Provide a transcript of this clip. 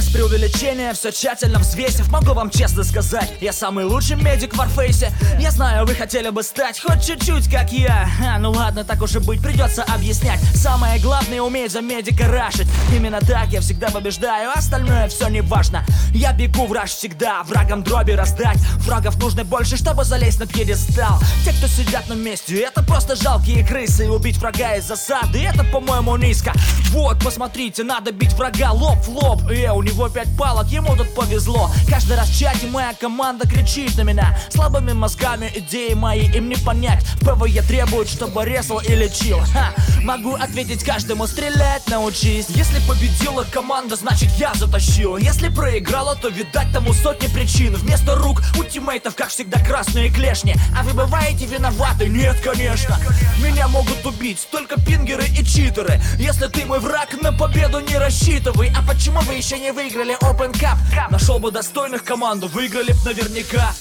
без преувеличения Все тщательно взвесив, могу вам честно сказать Я самый лучший медик в Warface. Я знаю, вы хотели бы стать хоть чуть-чуть, как я. А, Ну ладно, так уж и быть, придется объяснять. Самое главное, уметь за медика рашить. Именно так я всегда побеждаю, остальное все не важно Я бегу в раш всегда, врагам дроби раздать. Врагов нужно больше, чтобы залезть на пьедестал. Те, кто сидят на месте, это просто жалкие крысы. Убить врага из засады, это, по-моему, низко. Вот, посмотрите, надо бить врага лоб в лоб. Э, у него пять палок, ему тут повезло. Каждый раз в чате моя команда кричит на меня. Слабыми мозгами идеи мои им не понять. PvE требуют, чтобы резал и лечил. Ха, Могу ответить каждому, стрелять научись. Если победила команда, значит я затащил. Если проиграла, то видать тому сотни причин. Вместо рук тиммейтов, как всегда, красные клешни. А вы бываете виноваты? Нет, конечно. Меня могут убить только пингеры и читеры. Если ты мой враг, на победу не рассчитывай. А почему вы еще не выиграли Open Cup? Нашел бы достойных команду, выиграли б наверняка